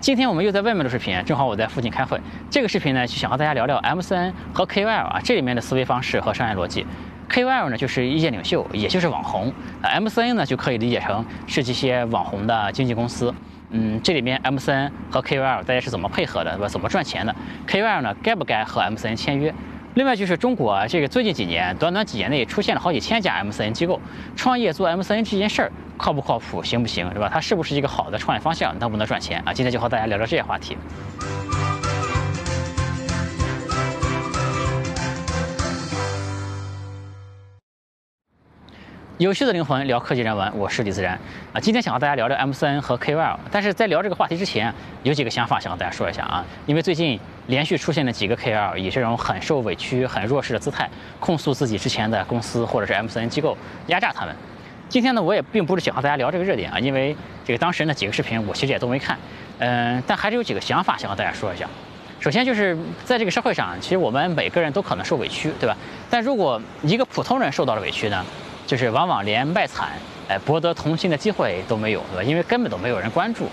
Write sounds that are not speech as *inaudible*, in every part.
今天我们又在外面录视频，正好我在附近开会。这个视频呢，就想和大家聊聊 MCN 和 KOL 啊这里面的思维方式和商业逻辑。KOL 呢就是意见领袖，也就是网红。，MCN 呢就可以理解成是这些网红的经纪公司。嗯，这里面 MCN 和 KOL 大家是怎么配合的，对吧？怎么赚钱的？KOL 呢该不该和 MCN 签约？另外就是中国这个最近几年，短短几年内出现了好几千家 MCN 机构，创业做 MCN 这件事儿靠不靠谱，行不行，是吧？它是不是一个好的创业方向，能不能赚钱啊？今天就和大家聊聊这些话题。有趣的灵魂聊科技人文，我是李自然啊。今天想和大家聊聊 MCN 和 KOL，但是在聊这个话题之前，有几个想法想和大家说一下啊。因为最近连续出现了几个 KOL 以这种很受委屈、很弱势的姿态，控诉自己之前的公司或者是 MCN 机构压榨他们。今天呢，我也并不是想和大家聊这个热点啊，因为这个当时那几个视频我其实也都没看，嗯，但还是有几个想法想和大家说一下。首先就是在这个社会上，其实我们每个人都可能受委屈，对吧？但如果一个普通人受到了委屈呢？就是往往连卖惨，哎，博得同情的机会都没有，对吧？因为根本都没有人关注。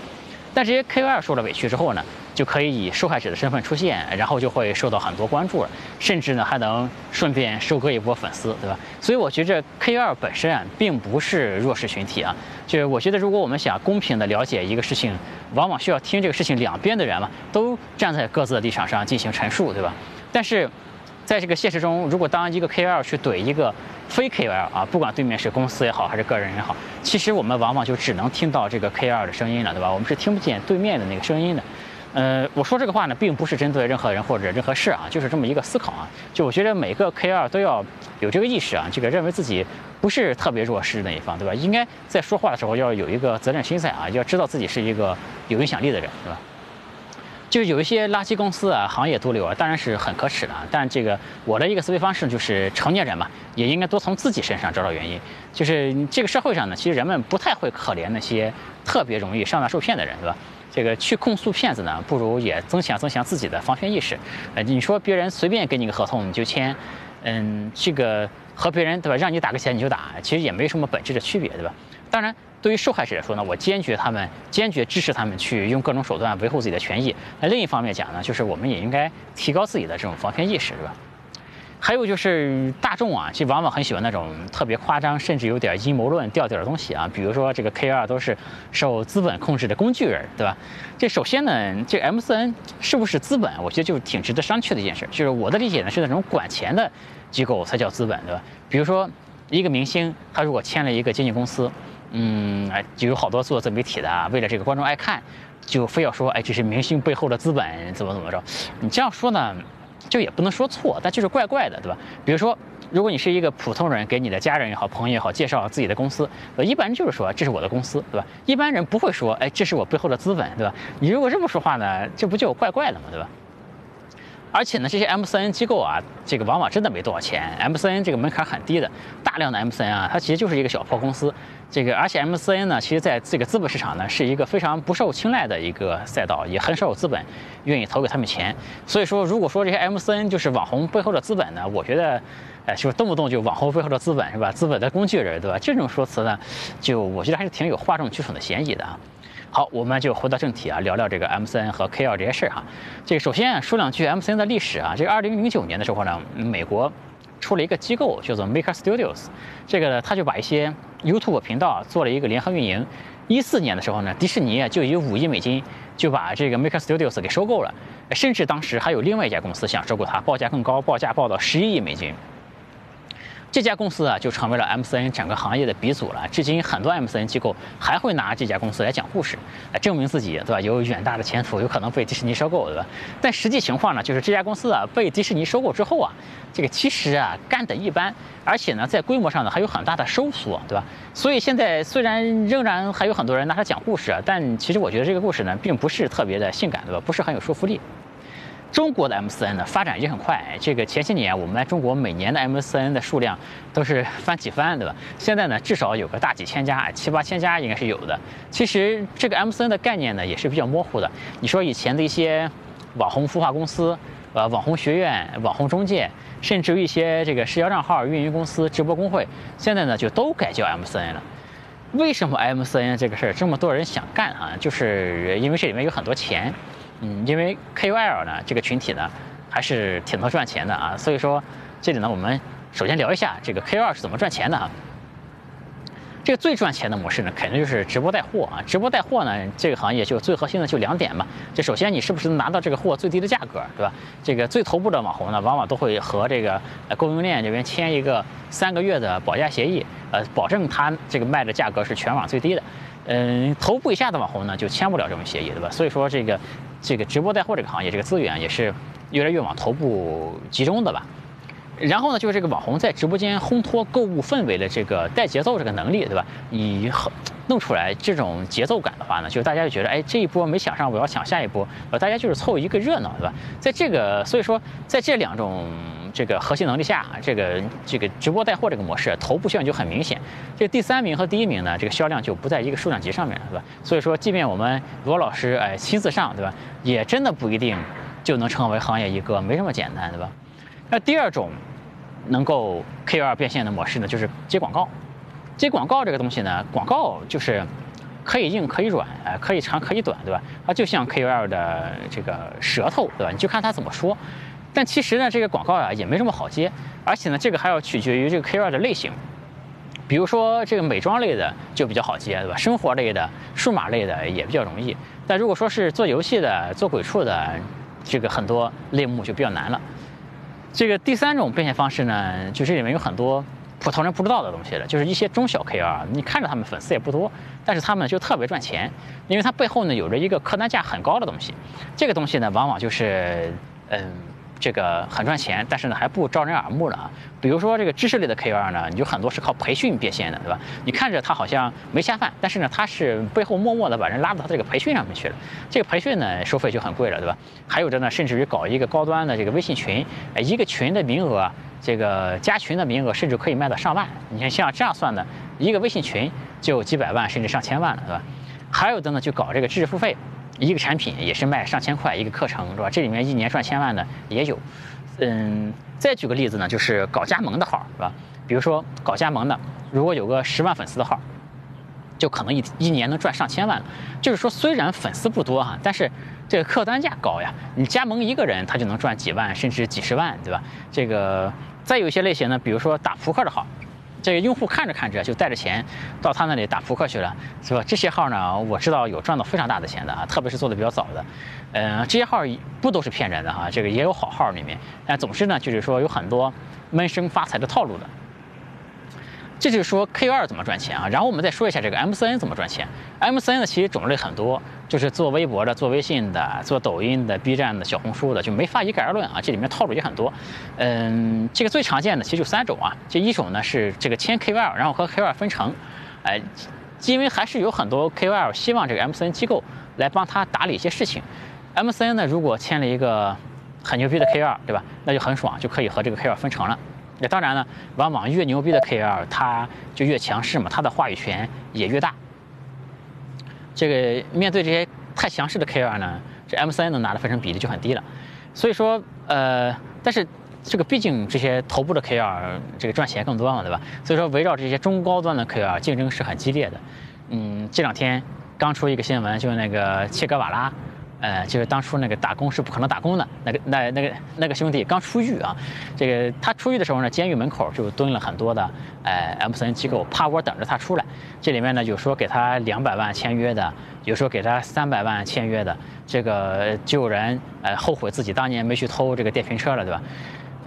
但这些 KOL 受了委屈之后呢，就可以以受害者的身份出现，然后就会受到很多关注了，甚至呢还能顺便收割一波粉丝，对吧？所以我觉着 KOL 本身啊，并不是弱势群体啊。就是我觉得，如果我们想公平的了解一个事情，往往需要听这个事情两边的人嘛，都站在各自的立场上进行陈述，对吧？但是。在这个现实中，如果当一个 KOL 去怼一个非 KOL 啊，不管对面是公司也好，还是个人也好，其实我们往往就只能听到这个 KOL 的声音了，对吧？我们是听不见对面的那个声音的。呃，我说这个话呢，并不是针对任何人或者任何事啊，就是这么一个思考啊。就我觉得每个 KOL 都要有这个意识啊，这个认为自己不是特别弱势那一方，对吧？应该在说话的时候要有一个责任心在啊，要知道自己是一个有影响力的人，对吧？就是有一些垃圾公司啊，行业毒瘤啊，当然是很可耻的。但这个我的一个思维方式就是，成年人嘛，也应该多从自己身上找找原因。就是这个社会上呢，其实人们不太会可怜那些特别容易上当受骗的人，对吧？这个去控诉骗子呢，不如也增强增强自己的防骗意识。呃，你说别人随便给你个合同你就签，嗯，这个和别人对吧，让你打个钱你就打，其实也没什么本质的区别，对吧？当然。对于受害者来说呢，我坚决他们坚决支持他们去用各种手段维护自己的权益。那另一方面讲呢，就是我们也应该提高自己的这种防骗意识，是吧？还有就是大众啊，其实往往很喜欢那种特别夸张，甚至有点阴谋论调调的东西啊。比如说这个 K 二都是受资本控制的工具人，对吧？这首先呢，这 M 四 N 是不是资本？我觉得就挺值得商榷的一件事。就是我的理解呢，是那种管钱的机构才叫资本，对吧？比如说一个明星，他如果签了一个经纪公司。嗯，哎，就有好多做自媒体的啊，为了这个观众爱看，就非要说，哎，这是明星背后的资本，怎么怎么着？你这样说呢，就也不能说错，但就是怪怪的，对吧？比如说，如果你是一个普通人，给你的家人也好，朋友也好，介绍自己的公司，一般人就是说这是我的公司，对吧？一般人不会说，哎，这是我背后的资本，对吧？你如果这么说话呢，这不就怪怪的嘛，对吧？而且呢，这些 MCN 机构啊，这个往往真的没多少钱，MCN 这个门槛很低的，大量的 MCN 啊，它其实就是一个小破公司。这个而且 MCN 呢，其实在这个资本市场呢，是一个非常不受青睐的一个赛道，也很少有资本愿意投给他们钱。所以说，如果说这些 MCN 就是网红背后的资本呢，我觉得，哎，就是动不动就网红背后的资本是吧？资本的工具人，对吧？这种说辞呢，就我觉得还是挺有哗众取宠的嫌疑的啊。好，我们就回到正题啊，聊聊这个 MCN 和 K L 这些事儿哈。这个首先说两句 MCN 的历史啊。这个2009年的时候呢，美国出了一个机构叫做 Maker Studios，这个呢，他就把一些 YouTube 频道做了一个联合运营。一四年的时候呢，迪士尼就以五亿美金就把这个 Maker Studios 给收购了，甚至当时还有另外一家公司想收购它，报价更高，报价报到十一亿美金。这家公司啊，就成为了 MCN 整个行业的鼻祖了。至今，很多 MCN 机构还会拿这家公司来讲故事，来证明自己，对吧？有远大的前途，有可能被迪士尼收购，对吧？但实际情况呢，就是这家公司啊，被迪士尼收购之后啊，这个其实啊，干得一般，而且呢，在规模上呢，还有很大的收缩，对吧？所以现在虽然仍然还有很多人拿它讲故事啊，但其实我觉得这个故事呢，并不是特别的性感，对吧？不是很有说服力。中国的 MCN 呢发展也很快，这个前些年我们中国每年的 MCN 的数量都是翻几番，对吧？现在呢至少有个大几千家，七八千家应该是有的。其实这个 MCN 的概念呢也是比较模糊的。你说以前的一些网红孵化公司、呃网红学院、网红中介，甚至于一些这个社交账号运营公司、直播公会，现在呢就都改叫 MCN 了。为什么 MCN 这个事儿这么多人想干啊？就是因为这里面有很多钱，嗯，因为 KOL 呢这个群体呢还是挺能赚钱的啊，所以说这里呢我们首先聊一下这个 KOL 是怎么赚钱的啊。这个最赚钱的模式呢，肯定就是直播带货啊！直播带货呢，这个行业就最核心的就两点嘛。就首先你是不是能拿到这个货最低的价格，对吧？这个最头部的网红呢，往往都会和这个供应链这边签一个三个月的保价协议，呃，保证他这个卖的价格是全网最低的。嗯，头部以下的网红呢，就签不了这种协议，对吧？所以说这个这个直播带货这个行业，这个资源也是越来越往头部集中的吧。然后呢，就是这个网红在直播间烘托购物氛围的这个带节奏这个能力，对吧？你弄出来这种节奏感的话呢，就是大家就觉得，哎，这一波没抢上，我要抢下一波，呃，大家就是凑一个热闹，对吧？在这个，所以说，在这两种这个核心能力下，这个这个直播带货这个模式，头部效应就很明显。这第三名和第一名呢，这个销量就不在一个数量级上面，对吧？所以说，即便我们罗老师哎亲自上，对吧？也真的不一定就能成为行业一哥，没这么简单，对吧？那第二种能够 KOL 变现的模式呢，就是接广告。接广告这个东西呢，广告就是可以硬可以软，呃，可以长可以短，对吧？它就像 KOL 的这个舌头，对吧？你就看他怎么说。但其实呢，这个广告啊也没什么好接，而且呢，这个还要取决于这个 k o 的类型。比如说这个美妆类的就比较好接，对吧？生活类的、数码类的也比较容易。但如果说是做游戏的、做鬼畜的，这个很多类目就比较难了。这个第三种变现方式呢，就这里面有很多普通人不知道的东西了，就是一些中小 KOL，你看着他们粉丝也不多，但是他们就特别赚钱，因为它背后呢有着一个客单价很高的东西，这个东西呢往往就是嗯。这个很赚钱，但是呢还不招人耳目了啊。比如说这个知识类的 KOL 呢，你就很多是靠培训变现的，对吧？你看着他好像没下饭，但是呢他是背后默默的把人拉到他这个培训上面去了。这个培训呢收费就很贵了，对吧？还有的呢，甚至于搞一个高端的这个微信群，哎，一个群的名额，这个加群的名额甚至可以卖到上万。你看像这样算的，一个微信群就几百万甚至上千万了，对吧？还有的呢就搞这个知识付费。一个产品也是卖上千块一个课程是吧？这里面一年赚千万的也有。嗯，再举个例子呢，就是搞加盟的号是吧？比如说搞加盟的，如果有个十万粉丝的号，就可能一一年能赚上千万了。就是说，虽然粉丝不多哈，但是这个客单价高呀。你加盟一个人，他就能赚几万甚至几十万，对吧？这个再有一些类型呢，比如说打扑克的号。这个用户看着看着就带着钱到他那里打扑克去了，是吧？这些号呢，我知道有赚到非常大的钱的啊，特别是做的比较早的，嗯，这些号不都是骗人的哈，这个也有好号里面，但总之呢，就是说有很多闷声发财的套路的。这就是说 K 二怎么赚钱啊？然后我们再说一下这个 MCN 怎么赚钱。MCN 呢，其实种类很多，就是做微博的、做微信的、做抖音的、B 站的、小红书的，就没法一概而论啊。这里面套路也很多。嗯，这个最常见的其实就三种啊。这一种呢是这个签 KOL，然后和 KOL 分成。哎，因为还是有很多 KOL 希望这个 MCN 机构来帮他打理一些事情。MCN 呢，如果签了一个很牛逼的 KOL，对吧？那就很爽，就可以和这个 KOL 分成了。那当然呢，往往越牛逼的 KOL，他就越强势嘛，他的话语权也越大。这个面对这些太强势的 K 二呢，这 M 三能拿的分成比例就很低了。所以说，呃，但是这个毕竟这些头部的 K 二这个赚钱更多嘛，对吧？所以说围绕这些中高端的 K 二竞争是很激烈的。嗯，这两天刚出一个新闻，就那个切格瓦拉。呃，就是当初那个打工是不可能打工的那个那那个那个兄弟刚出狱啊，这个他出狱的时候呢，监狱门口就蹲了很多的呃 MCN 机构，趴窝等着他出来。这里面呢有说给他两百万签约的，有说给他三百万签约的，这个就有人呃后悔自己当年没去偷这个电瓶车了，对吧？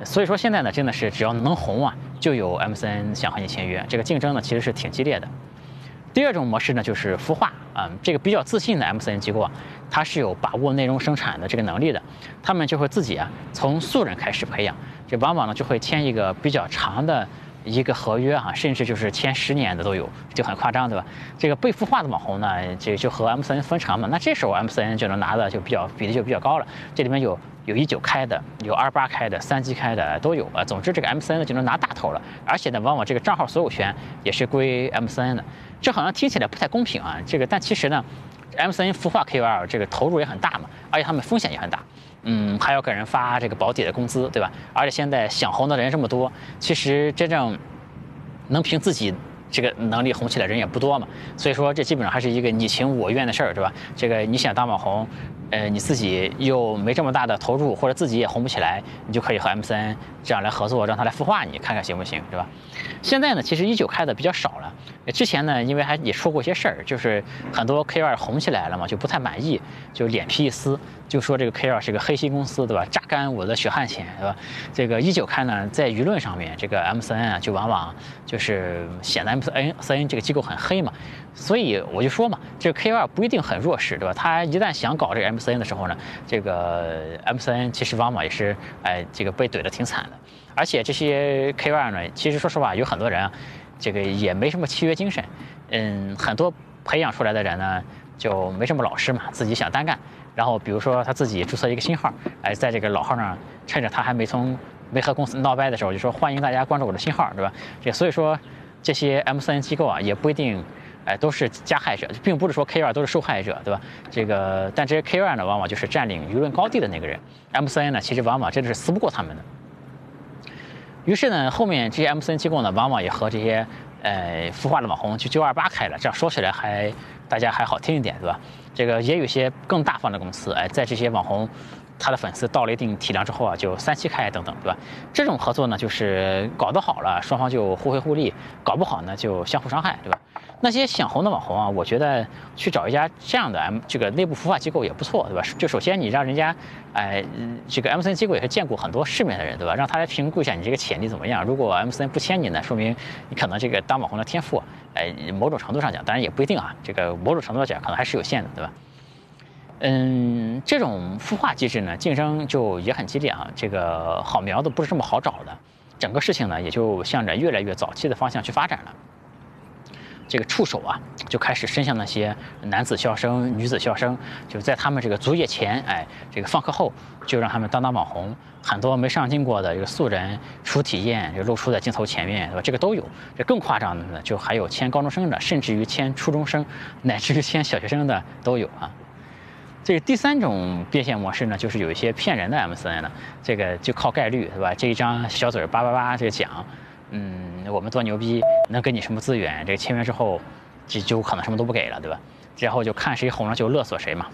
所以说现在呢真的是只要能红啊，就有 MCN 想和你签约，这个竞争呢其实是挺激烈的。第二种模式呢，就是孵化啊，这个比较自信的 MCN 机构啊，他是有把握内容生产的这个能力的，他们就会自己啊从素人开始培养，这往往呢就会签一个比较长的一个合约哈，甚至就是签十年的都有，就很夸张对吧？这个被孵化的网红呢，这就和 MCN 分成嘛，那这时候 MCN 就能拿的就比较比例就比较高了，这里面有有一九开的，有二八开的，三七开的都有啊，总之这个 MCN 呢就能拿大头了，而且呢往往这个账号所有权也是归 MCN 的。这好像听起来不太公平啊，这个但其实呢，MCN 孵化 KOL 这个投入也很大嘛，而且他们风险也很大，嗯，还要给人发这个保底的工资，对吧？而且现在想红的人这么多，其实真正能凭自己这个能力红起来人也不多嘛，所以说这基本上还是一个你情我愿的事儿，对吧？这个你想当网红，呃，你自己又没这么大的投入，或者自己也红不起来，你就可以和 M 三这样来合作，让他来孵化你，看看行不行，是吧？现在呢，其实一九开的比较少了。之前呢，因为还也说过一些事儿，就是很多 K 二红起来了嘛，就不太满意，就脸皮一撕，就说这个 K 二是个黑心公司，对吧？榨干我的血汗钱，对吧？这个一九开呢，在舆论上面，这个 M 三啊，就往往就是显得 M 三 N 这个机构很黑嘛。所以我就说嘛，这个 K 二不一定很弱势，对吧？他一旦想搞这个 MCN 的时候呢，这个 MCN 其实往往也是哎，这个被怼得挺惨的。而且这些 K 二呢，其实说实话，有很多人啊。这个也没什么契约精神，嗯，很多培养出来的人呢，就没什么老师嘛，自己想单干。然后比如说他自己注册一个新号，哎，在这个老号上，趁着他还没从没和公司闹掰的时候，就说欢迎大家关注我的新号，对吧？这所以说这些 MCN 机构啊，也不一定哎都是加害者，并不是说 K 二都是受害者，对吧？这个但这些 K 二呢，往往就是占领舆论高地的那个人，M 三呢，其实往往真的是撕不过他们的。于是呢，后面这些 M C N 机构呢，往往也和这些呃孵化的网红去九二八开了，这样说起来还大家还好听一点，对吧？这个也有些更大方的公司，哎，在这些网红他的粉丝到了一定体量之后啊，就三七开等等，对吧？这种合作呢，就是搞得好了，双方就互惠互利；搞不好呢，就相互伤害，对吧？那些想红的网红啊，我觉得去找一家这样的 M 这个内部孵化机构也不错，对吧？就首先你让人家，哎，这个 M C N 机构也是见过很多世面的人，对吧？让他来评估一下你这个潜力怎么样。如果 M C N 不签你呢，说明你可能这个当网红的天赋，哎，某种程度上讲，当然也不一定啊，这个某种程度上讲可能还是有限的，对吧？嗯，这种孵化机制呢，竞争就也很激烈啊。这个好苗子不是这么好找的，整个事情呢也就向着越来越早期的方向去发展了。这个触手啊，就开始伸向那些男子校生、女子校生，就在他们这个作业前，哎，这个放课后，就让他们当当网红。很多没上镜过的这个素人初体验，就露出在镜头前面，对吧？这个都有。这更夸张的呢，就还有签高中生的，甚至于签初中生，乃至于签小学生的都有啊。这个第三种变现模式呢，就是有一些骗人的 M C N 呢，这个就靠概率，对吧？这一张小嘴叭叭叭这个讲。嗯，我们多牛逼，能给你什么资源？这个签约之后，就就可能什么都不给了，对吧？然后就看谁红了就勒索谁嘛。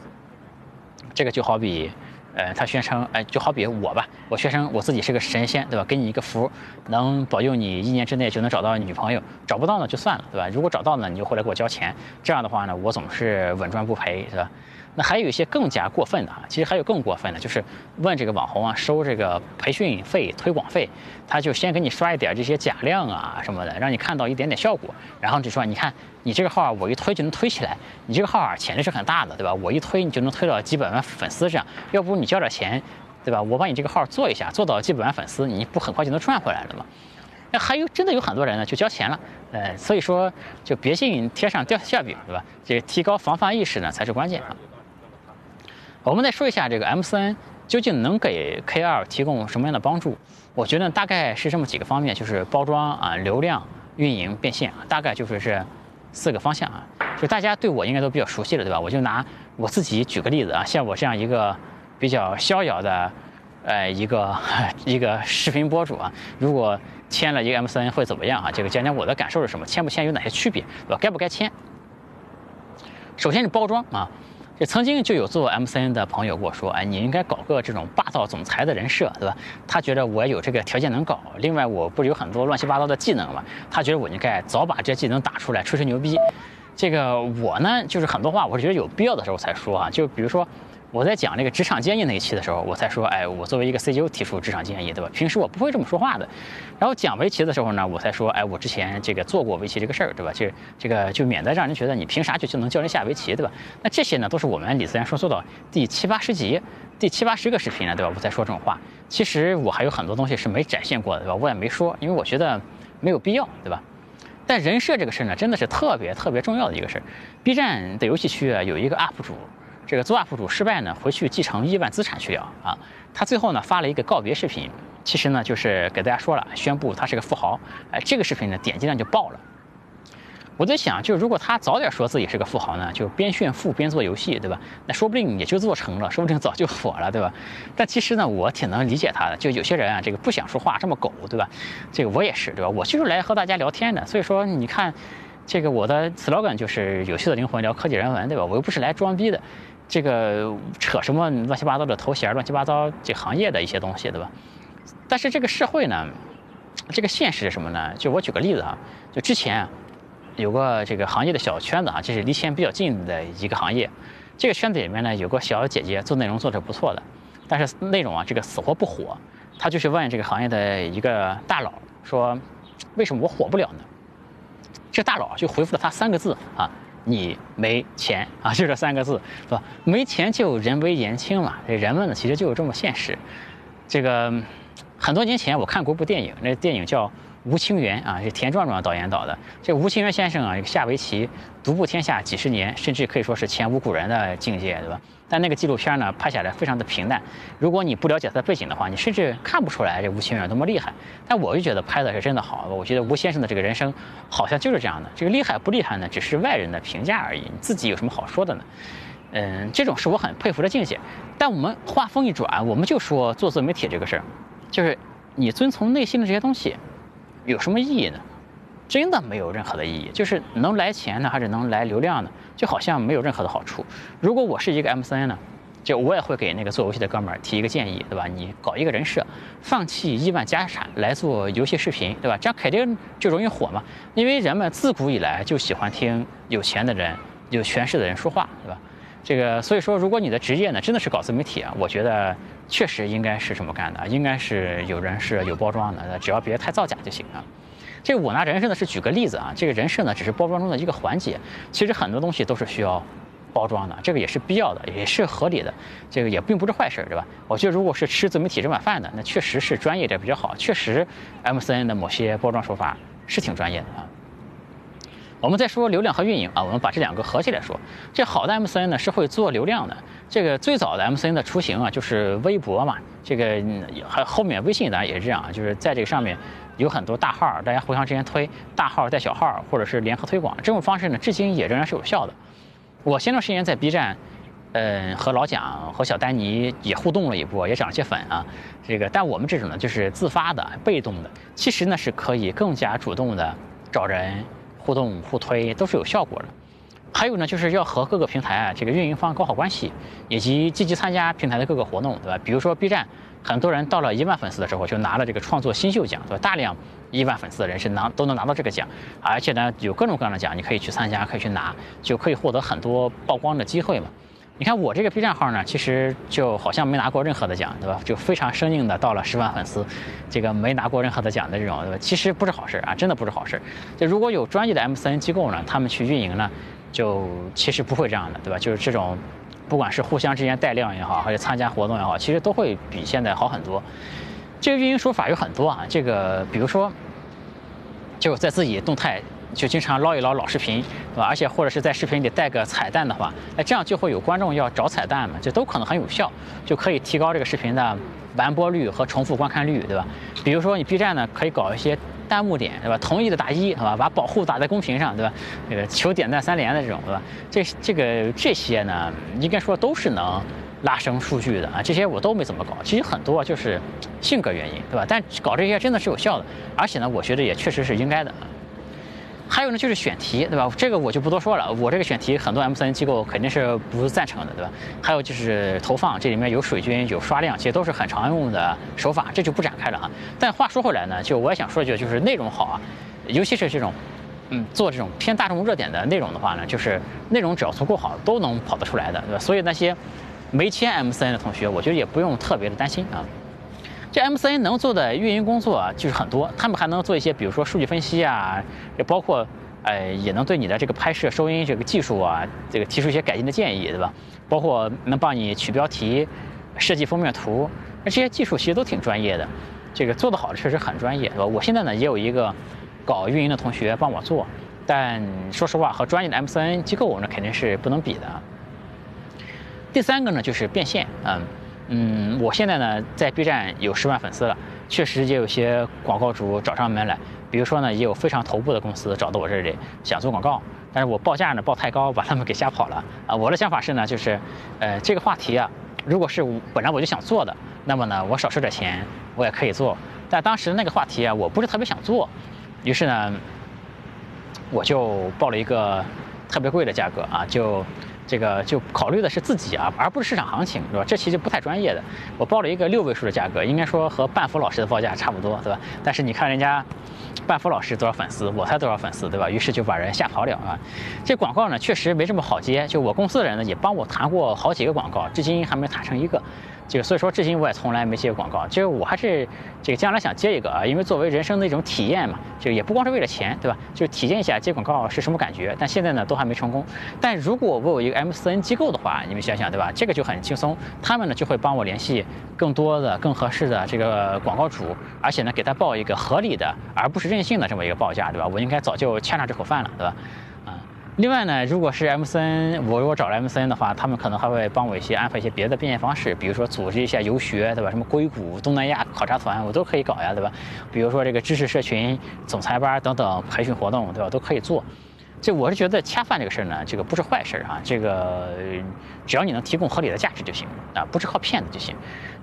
这个就好比，呃，他宣称，哎，就好比我吧，我宣称我自己是个神仙，对吧？给你一个符，能保佑你一年之内就能找到女朋友，找不到呢就算了，对吧？如果找到呢，你就回来给我交钱。这样的话呢，我总是稳赚不赔，是吧？那还有一些更加过分的啊，其实还有更过分的，就是问这个网红啊收这个培训费、推广费，他就先给你刷一点这些假量啊什么的，让你看到一点点效果，然后就说你看你这个号我一推就能推起来，你这个号啊潜力是很大的，对吧？我一推你就能推到几百万粉丝这样，要不你交点钱，对吧？我把你这个号做一下，做到几百万粉丝，你不很快就能赚回来了吗？那还有真的有很多人呢就交钱了，呃，所以说就别信天上掉馅饼，对吧？这提高防范意识呢才是关键啊。我们再说一下这个 M 四 N 究竟能给 K 二提供什么样的帮助？我觉得大概是这么几个方面，就是包装啊、流量、运营、变现，大概就是这四个方向啊。就大家对我应该都比较熟悉了，对吧？我就拿我自己举个例子啊，像我这样一个比较逍遥的，呃，一个 *laughs* 一个视频博主啊，如果签了一个 M 四 N 会怎么样啊？这个讲讲我的感受是什么？签不签有哪些区别？对吧？该不该签？首先是包装啊。这曾经就有做 M C N 的朋友跟我说，哎，你应该搞个这种霸道总裁的人设，对吧？他觉得我有这个条件能搞。另外，我不是有很多乱七八糟的技能嘛？他觉得我应该早把这些技能打出来，吹吹牛逼。这个我呢，就是很多话我是觉得有必要的时候才说啊，就比如说。我在讲那个职场建议那一期的时候，我才说，哎，我作为一个 C E O 提出职场建议，对吧？平时我不会这么说话的。然后讲围棋的时候呢，我才说，哎，我之前这个做过围棋这个事儿，对吧？就这个就免得让人觉得你凭啥就就能教人下围棋，对吧？那这些呢，都是我们李自然说做到第七八十集、第七八十个视频了，对吧？我在说这种话。其实我还有很多东西是没展现过的，对吧？我也没说，因为我觉得没有必要，对吧？但人设这个事儿呢，真的是特别特别重要的一个事儿。B 站的游戏区啊，有一个 UP 主。这个做 UP 主失败呢，回去继承亿万资产去了啊！他最后呢发了一个告别视频，其实呢就是给大家说了，宣布他是个富豪。哎，这个视频呢点击量就爆了。我在想，就如果他早点说自己是个富豪呢，就边炫富边做游戏，对吧？那说不定也就做成了，说不定早就火了，对吧？但其实呢，我挺能理解他的。就有些人啊，这个不想说话，这么狗，对吧？这个我也是，对吧？我就是来和大家聊天的。所以说，你看，这个我的 slogan 就是有趣的灵魂聊科技人文，对吧？我又不是来装逼的，这个扯什么乱七八糟的头衔、乱七八糟这行业的一些东西，对吧？但是这个社会呢，这个现实是什么呢？就我举个例子啊，就之前。有个这个行业的小圈子啊，这是离钱比较近的一个行业。这个圈子里面呢，有个小姐姐做内容做得不错的，但是内容啊，这个死活不火。她就去问这个行业的一个大佬说：“为什么我火不了呢？”这大佬就回复了他三个字啊：“你没钱 *laughs* 啊！”就这三个字，是吧？没钱就人微言轻嘛。这人们呢，其实就是这么现实。这个很多年前我看过一部电影，那电影叫。吴清源啊，是田壮壮导演导的。这吴清源先生啊，下围棋独步天下几十年，甚至可以说是前无古人的境界，对吧？但那个纪录片呢，拍下来非常的平淡。如果你不了解他的背景的话，你甚至看不出来这吴清源多么厉害。但我就觉得拍的是真的好。我觉得吴先生的这个人生好像就是这样的。这个厉害不厉害呢，只是外人的评价而已。你自己有什么好说的呢？嗯，这种是我很佩服的境界。但我们话锋一转，我们就说做自媒体这个事儿，就是你遵从内心的这些东西。有什么意义呢？真的没有任何的意义，就是能来钱呢，还是能来流量呢？就好像没有任何的好处。如果我是一个 M C N 呢，就我也会给那个做游戏的哥们儿提一个建议，对吧？你搞一个人设，放弃亿万家产来做游戏视频，对吧？这样肯定就容易火嘛。因为人们自古以来就喜欢听有钱的人、有权势的人说话，对吧？这个所以说，如果你的职业呢真的是搞自媒体啊，我觉得确实应该是这么干的，应该是有人设、有包装的，只要别太造假就行了。这我拿人设呢是举个例子啊，这个人设呢只是包装中的一个环节，其实很多东西都是需要包装的，这个也是必要的，也是合理的，这个也并不是坏事，对吧？我觉得如果是吃自媒体这碗饭的，那确实是专业的比较好，确实 MCN 的某些包装手法是挺专业的啊。我们再说流量和运营啊，我们把这两个合起来说。这好的 MCN 呢是会做流量的。这个最早的 MCN 的雏形啊，就是微博嘛。这个还后面微信当然也是这样啊，就是在这个上面有很多大号，大家互相之间推，大号带小号，或者是联合推广。这种方式呢，至今也仍然是有效的。我前段时间在 B 站，嗯，和老蒋和小丹尼也互动了一波，也涨了些粉啊。这个，但我们这种呢，就是自发的、被动的，其实呢是可以更加主动的找人。互动互推都是有效果的，还有呢，就是要和各个平台啊这个运营方搞好关系，以及积极参加平台的各个活动，对吧？比如说 B 站，很多人到了一万粉丝的时候就拿了这个创作新秀奖，对吧？大量一万粉丝的人是拿都能拿到这个奖，而且呢有各种各样的奖，你可以去参加，可以去拿，就可以获得很多曝光的机会嘛。你看我这个 B 站号呢，其实就好像没拿过任何的奖，对吧？就非常生硬的到了十万粉丝，这个没拿过任何的奖的这种，对吧？其实不是好事啊，真的不是好事。就如果有专业的 MCN 机构呢，他们去运营呢，就其实不会这样的，对吧？就是这种，不管是互相之间带量也好，还是参加活动也好，其实都会比现在好很多。这个运营手法有很多啊，这个比如说，就在自己动态。就经常捞一捞老视频，对吧？而且或者是在视频里带个彩蛋的话，哎，这样就会有观众要找彩蛋嘛，这都可能很有效，就可以提高这个视频的完播率和重复观看率，对吧？比如说你 B 站呢，可以搞一些弹幕点，对吧？同意的打一，对吧？把保护打在公屏上，对吧？那个求点赞三连的这种，对吧？这这个这些呢，应该说都是能拉升数据的啊。这些我都没怎么搞，其实很多就是性格原因，对吧？但搞这些真的是有效的，而且呢，我觉得也确实是应该的。还有呢，就是选题，对吧？这个我就不多说了。我这个选题，很多 MCN 机构肯定是不赞成的，对吧？还有就是投放，这里面有水军，有刷量，其实都是很常用的手法，这就不展开了哈。但话说回来呢，就我也想说一句，就是内容好啊，尤其是这种，嗯，做这种偏大众热点的内容的话呢，就是内容只要足够好，都能跑得出来的，对吧？所以那些没签 MCN 的同学，我觉得也不用特别的担心啊。这 MCN 能做的运营工作就是很多，他们还能做一些，比如说数据分析啊，也包括，呃，也能对你的这个拍摄、收音这个技术啊，这个提出一些改进的建议，对吧？包括能帮你取标题、设计封面图，那这些技术其实都挺专业的，这个做得好的确实很专业，对吧？我现在呢也有一个搞运营的同学帮我做，但说实话，和专业的 MCN 机构那肯定是不能比的。第三个呢就是变现，嗯。嗯，我现在呢在 B 站有十万粉丝了，确实也有些广告主找上门来。比如说呢，也有非常头部的公司找到我这里想做广告，但是我报价呢报太高，把他们给吓跑了啊。我的想法是呢，就是呃这个话题啊，如果是本来我就想做的，那么呢我少收点钱我也可以做。但当时那个话题啊，我不是特别想做，于是呢，我就报了一个特别贵的价格啊，就。这个就考虑的是自己啊，而不是市场行情，对吧？这其实不太专业的。我报了一个六位数的价格，应该说和半福老师的报价差不多，对吧？但是你看人家半福老师多少粉丝，我才多少粉丝，对吧？于是就把人吓跑了啊。这广告呢，确实没这么好接。就我公司的人呢，也帮我谈过好几个广告，至今还没谈成一个。这个所以说，至今我也从来没接过广告。就是我还是这个将来想接一个啊，因为作为人生的一种体验嘛，就也不光是为了钱，对吧？就体验一下接广告是什么感觉。但现在呢，都还没成功。但如果我有一个 M 四 N 机构的话，你们想想，对吧？这个就很轻松，他们呢就会帮我联系更多的、更合适的这个广告主，而且呢给他报一个合理的，而不是任性的这么一个报价，对吧？我应该早就欠上这口饭了，对吧？另外呢，如果是 M C N，我如果找了 M C N 的话，他们可能还会帮我一些安排一些别的变现方式，比如说组织一下游学，对吧？什么硅谷、东南亚考察团，我都可以搞呀，对吧？比如说这个知识社群、总裁班等等培训活动，对吧？都可以做。这我是觉得恰饭这个事儿呢，这个不是坏事啊，这个只要你能提供合理的价值就行啊，不是靠骗子就行。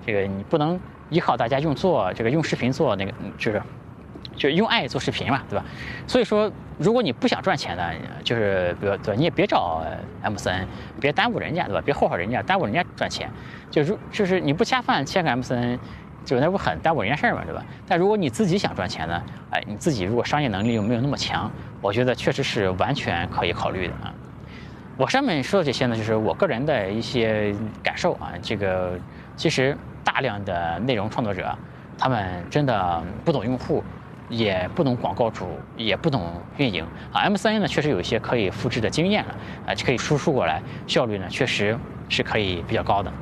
这个你不能依靠大家用做这个用视频做那个，就是。就用爱做视频嘛，对吧？所以说，如果你不想赚钱呢，就是比如对吧？你也别找 M 森，N，别耽误人家，对吧？别祸害人家，耽误人家赚钱。就如就是你不恰饭签个 M 森，N，就那不很耽误人家事儿嘛，对吧？但如果你自己想赚钱呢，哎，你自己如果商业能力又没有那么强，我觉得确实是完全可以考虑的啊。我上面说的这些呢，就是我个人的一些感受啊。这个其实大量的内容创作者，他们真的不懂用户。也不懂广告主，也不懂运营啊。M 三 A 呢，确实有一些可以复制的经验了啊，可以输出过来，效率呢确实是可以比较高的。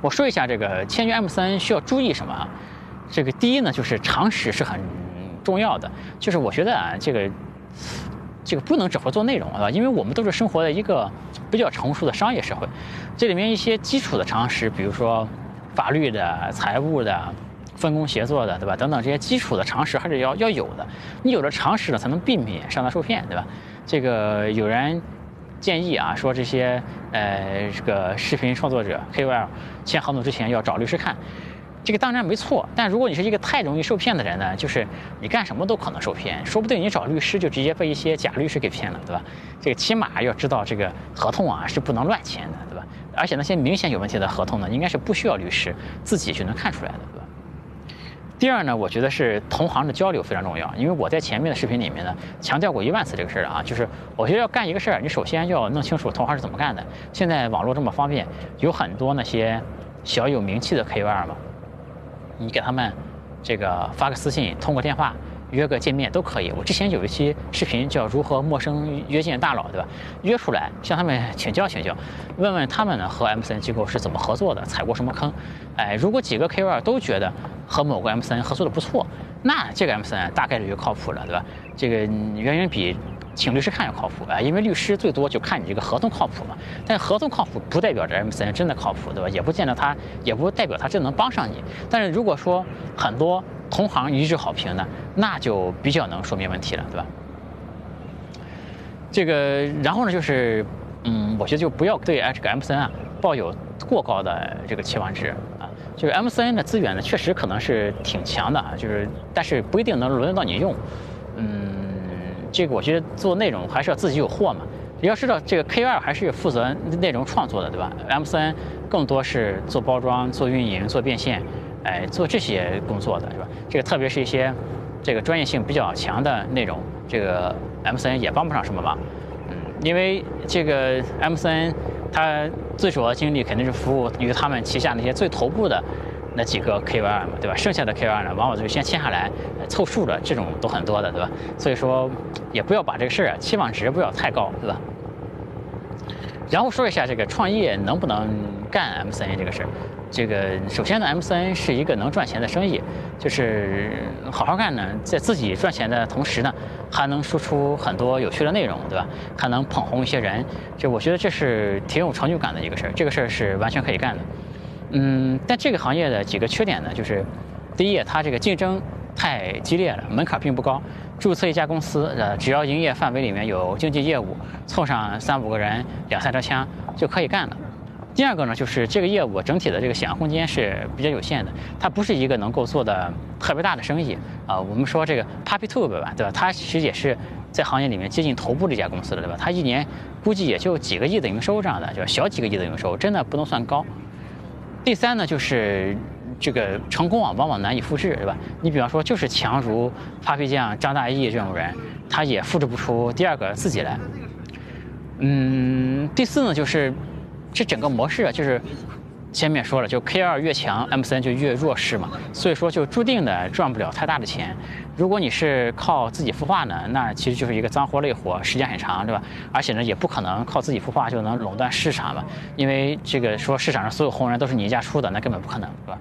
我说一下这个签约 M 三需要注意什么啊？这个第一呢，就是常识是很重要的。就是我觉得啊，这个这个不能只会做内容啊，因为我们都是生活在一个比较成熟的商业社会，这里面一些基础的常识，比如说法律的、财务的。分工协作的，对吧？等等这些基础的常识还是要要有的。你有了常识呢，才能避免上当受骗，对吧？这个有人建议啊，说这些呃这个视频创作者 KOL 签合同之前要找律师看，这个当然没错。但如果你是一个太容易受骗的人呢，就是你干什么都可能受骗，说不定你找律师就直接被一些假律师给骗了，对吧？这个起码要知道这个合同啊是不能乱签的，对吧？而且那些明显有问题的合同呢，应该是不需要律师自己就能看出来的，对吧？第二呢，我觉得是同行的交流非常重要，因为我在前面的视频里面呢强调过一万次这个事儿啊，就是我觉得要干一个事儿，你首先要弄清楚同行是怎么干的。现在网络这么方便，有很多那些小有名气的 KOL 嘛，你给他们这个发个私信，通个电话。约个见面都可以。我之前有一期视频叫如何陌生约见大佬，对吧？约出来向他们请教请教，问问他们呢和 M 三机构是怎么合作的，踩过什么坑。哎，如果几个 KOL 都觉得和某个 M 三合作的不错，那这个 M 三大概率就靠谱了，对吧？这个远远比。请律师看要靠谱啊，因为律师最多就看你这个合同靠谱嘛。但合同靠谱不代表着 M C N 真的靠谱，对吧？也不见得他，也不代表他真能帮上你。但是如果说很多同行一致好评呢，那就比较能说明问题了，对吧？这个，然后呢，就是，嗯，我觉得就不要对这个 M C N 啊抱有过高的这个期望值啊。这个 M C N 的资源呢，确实可能是挺强的啊，就是，但是不一定能轮得到你用，嗯。这个我觉得做内容还是要自己有货嘛。你要知道，这个 K 二还是负责内容创作的，对吧？M 三更多是做包装、做运营、做变现，哎，做这些工作的，是吧？这个特别是一些这个专业性比较强的内容，这个 M 三也帮不上什么忙。嗯，因为这个 M 三它最主要精力肯定是服务于他们旗下那些最头部的。那几个 KOL 嘛，对吧？剩下的 KOL 呢，往往就先签下来凑数的，这种都很多的，对吧？所以说，也不要把这个事儿期望值不要太高，对吧？然后说一下这个创业能不能干 M 三 A 这个事儿。这个首先呢，M 三 A 是一个能赚钱的生意，就是好好干呢，在自己赚钱的同时呢，还能输出很多有趣的内容，对吧？还能捧红一些人，就我觉得这是挺有成就感的一个事儿。这个事儿是完全可以干的。嗯，但这个行业的几个缺点呢，就是，第一，它这个竞争太激烈了，门槛并不高。注册一家公司，呃，只要营业范围里面有经济业务，凑上三五个人，两三支枪就可以干了。第二个呢，就是这个业务整体的这个想象空间是比较有限的，它不是一个能够做的特别大的生意啊。我们说这个 PuppyTube 吧，对吧？它其实也是在行业里面接近头部这家公司了，对吧？它一年估计也就几个亿的营收这样的，就小几个亿的营收，真的不能算高。第三呢，就是这个成功啊，往往难以复制，对吧？你比方说，就是强如 Papi 酱、张大奕这种人，他也复制不出第二个自己来。嗯，第四呢，就是。这整个模式啊，就是前面说了，就 K 二越强，M 三就越弱势嘛，所以说就注定的赚不了太大的钱。如果你是靠自己孵化呢，那其实就是一个脏活累活，时间很长，对吧？而且呢，也不可能靠自己孵化就能垄断市场嘛，因为这个说市场上所有红人都是你一家出的，那根本不可能，对吧？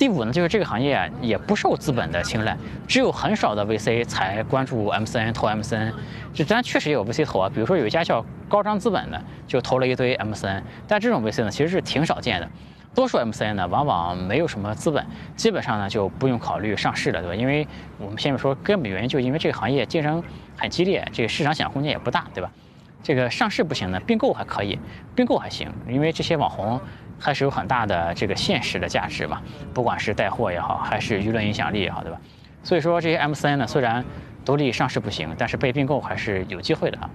第五呢，就是这个行业啊，也不受资本的青睐，只有很少的 VC 才关注 MCN 投 MCN。这咱确实也有 VC 投啊，比如说有一家叫高张资本的，就投了一堆 MCN，。但这种 VC 呢，其实是挺少见的。多数 MCN 呢，往往没有什么资本，基本上呢就不用考虑上市了，对吧？因为我们下面说根本原因，就因为这个行业竞争很激烈，这个市场想象空间也不大，对吧？这个上市不行呢，并购还可以，并购还行，因为这些网红。还是有很大的这个现实的价值嘛，不管是带货也好，还是舆论影响力也好，对吧？所以说这些 MCN 呢，虽然独立上市不行，但是被并购还是有机会的啊。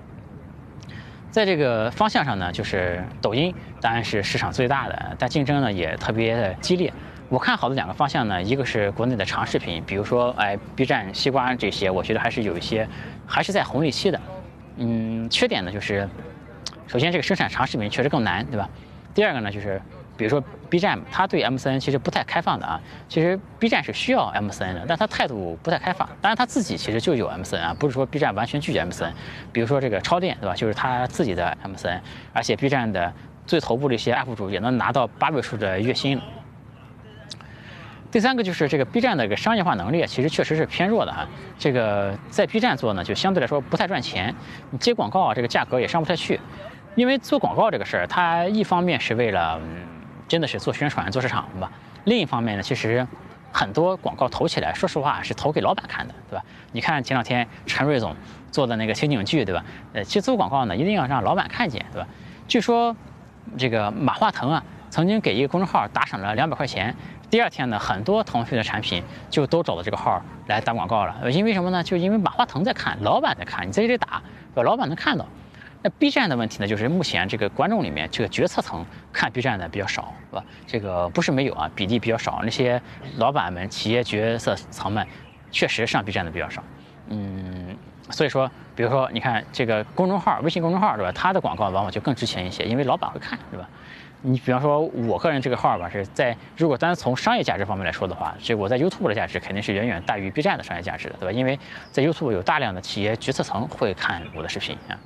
在这个方向上呢，就是抖音当然是市场最大的，但竞争呢也特别的激烈。我看好的两个方向呢，一个是国内的长视频，比如说哎 B 站、西瓜这些，我觉得还是有一些还是在红利期的。嗯，缺点呢就是，首先这个生产长视频确实更难，对吧？第二个呢就是。比如说 B 站，它对 MCN 其实不太开放的啊。其实 B 站是需要 MCN 的，但它态度不太开放。当然，它自己其实就有 MCN 啊，不是说 B 站完全拒绝 MCN。比如说这个超店，对吧？就是它自己的 MCN，而且 B 站的最头部的一些 UP 主也能拿到八位数的月薪。第三个就是这个 B 站的一个商业化能力，其实确实是偏弱的啊。这个在 B 站做呢，就相对来说不太赚钱，你接广告啊，这个价格也上不太去。因为做广告这个事儿，它一方面是为了。真的是做宣传、做市场吧。另一方面呢，其实很多广告投起来，说实话是投给老板看的，对吧？你看前两天陈瑞总做的那个情景剧，对吧？呃，其实做广告呢，一定要让老板看见，对吧？据说这个马化腾啊，曾经给一个公众号打赏了两百块钱，第二天呢，很多腾讯的产品就都找到这个号来打广告了。因为什么呢？就因为马化腾在看，老板在看，你在这里打，老板能看到。那 B 站的问题呢，就是目前这个观众里面，这个决策层看 B 站的比较少，是吧？这个不是没有啊，比例比较少。那些老板们、企业决策层们，确实上 B 站的比较少。嗯，所以说，比如说，你看这个公众号、微信公众号，对吧？它的广告往往就更值钱一些，因为老板会看，对吧？你比方说，我个人这个号吧，是在如果单从商业价值方面来说的话，这我在 YouTube 的价值肯定是远远大于 B 站的商业价值的，对吧？因为在 YouTube 有大量的企业决策层会看我的视频啊。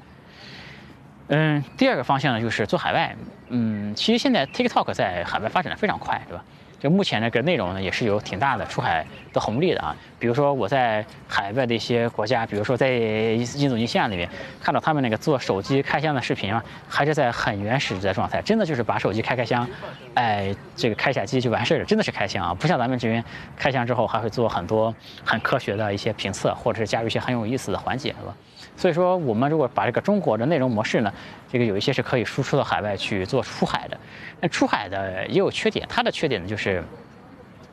嗯，第二个方向呢，就是做海外。嗯，其实现在 TikTok 在海外发展的非常快，对吧？就目前这个内容呢，也是有挺大的出海的红利的啊。比如说我在海外的一些国家，比如说在印度尼西亚那边，看到他们那个做手机开箱的视频啊，还是在很原始的状态，真的就是把手机开开箱，哎，这个开下机就完事儿了，真的是开箱啊，不像咱们这边开箱之后还会做很多很科学的一些评测，或者是加入一些很有意思的环节，是吧？所以说，我们如果把这个中国的内容模式呢，这个有一些是可以输出到海外去做出海的。那出海的也有缺点，它的缺点呢就是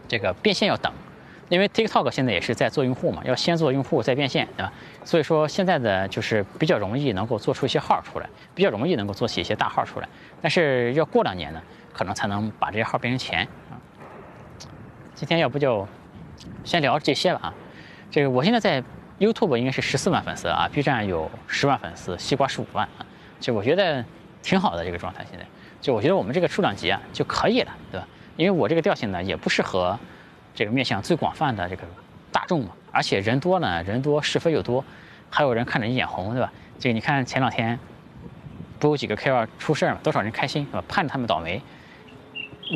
这个变现要等，因为 TikTok 现在也是在做用户嘛，要先做用户再变现，对吧？所以说现在的就是比较容易能够做出一些号出来，比较容易能够做起一些大号出来，但是要过两年呢，可能才能把这些号变成钱啊。今天要不就先聊这些吧啊，这个我现在在。YouTube 应该是十四万粉丝啊，B 站有十万粉丝，西瓜十五万啊，就我觉得挺好的这个状态。现在就我觉得我们这个数量级啊就可以了，对吧？因为我这个调性呢也不适合这个面向最广泛的这个大众嘛，而且人多呢，人多是非又多，还有人看着你眼红，对吧？这个你看前两天不有几个 KOL 出事儿嘛，多少人开心，对吧？盼着他们倒霉。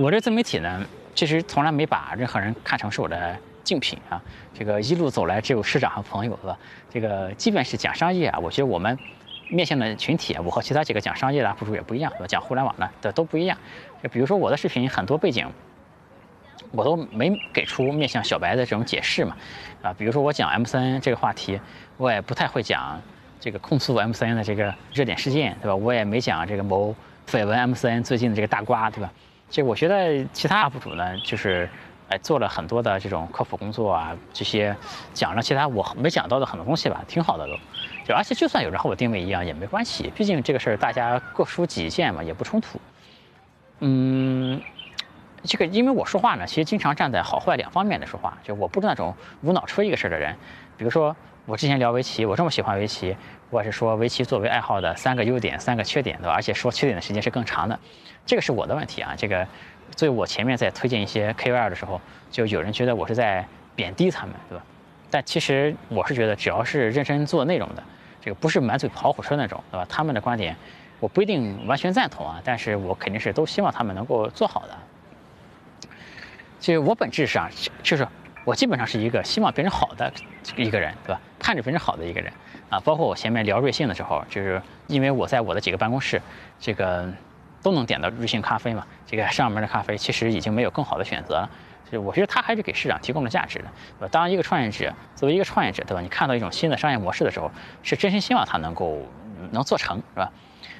我这自媒体呢，其实从来没把任何人看成是我的。竞品啊，这个一路走来只有师长和朋友，是吧？这个即便是讲商业啊，我觉得我们面向的群体啊，我和其他几个讲商业的 UP 主也不一样，是吧？讲互联网的的都不一样。就比如说我的视频很多背景我都没给出面向小白的这种解释嘛，啊，比如说我讲 M3N 这个话题，我也不太会讲这个控诉 M3N 的这个热点事件，对吧？我也没讲这个某绯闻 M3N 最近的这个大瓜，对吧？这我觉得其他 UP 主呢，就是哎做了很多的这种科普工作啊，这些讲了其他我没讲到的很多东西吧，挺好的都。就而且就算有人和我定位一样也没关系，毕竟这个事儿大家各抒己见嘛，也不冲突。嗯。这个，因为我说话呢，其实经常站在好坏两方面的说话，就我不是那种无脑吹一个事儿的人。比如说，我之前聊围棋，我这么喜欢围棋，我是说围棋作为爱好的三个优点、三个缺点，对吧？而且说缺点的时间是更长的，这个是我的问题啊。这个，所以我前面在推荐一些 KOL 的时候，就有人觉得我是在贬低他们，对吧？但其实我是觉得，只要是认真做内容的，这个不是满嘴跑火车那种，对吧？他们的观点我不一定完全赞同啊，但是我肯定是都希望他们能够做好的。其实我本质上就是我基本上是一个希望别人好的一个人，对吧？盼着别人好的一个人啊。包括我前面聊瑞幸的时候，就是因为我在我的几个办公室，这个都能点到瑞幸咖啡嘛。这个上门的咖啡其实已经没有更好的选择了，就我觉得它还是给市场提供了价值的，对吧？当一个创业者，作为一个创业者，对吧？你看到一种新的商业模式的时候，是真心希望它能够能做成，是吧？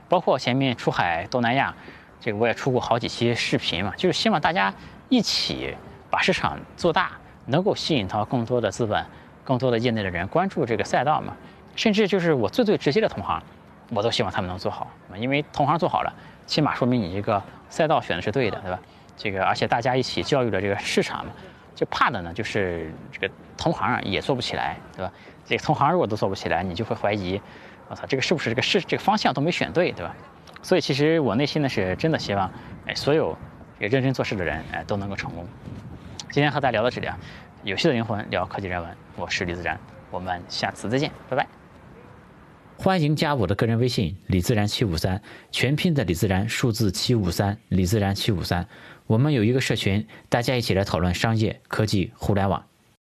包括前面出海东南亚，这个我也出过好几期视频嘛，就是希望大家。一起把市场做大，能够吸引到更多的资本、更多的业内的人关注这个赛道嘛？甚至就是我最最直接的同行，我都希望他们能做好，因为同行做好了，起码说明你这个赛道选的是对的，对吧？这个而且大家一起教育了这个市场嘛，就怕的呢就是这个同行也做不起来，对吧？这个同行如果都做不起来，你就会怀疑，我操，这个是不是这个是这个方向都没选对，对吧？所以其实我内心呢是真的希望，哎，所有。也认真做事的人，哎，都能够成功。今天和大家聊到这里啊，有趣的灵魂聊科技人文，我是李自然，我们下次再见，拜拜。欢迎加我的个人微信李自然七五三，全拼的李自然，数字七五三，李自然七五三。我们有一个社群，大家一起来讨论商业、科技、互联网。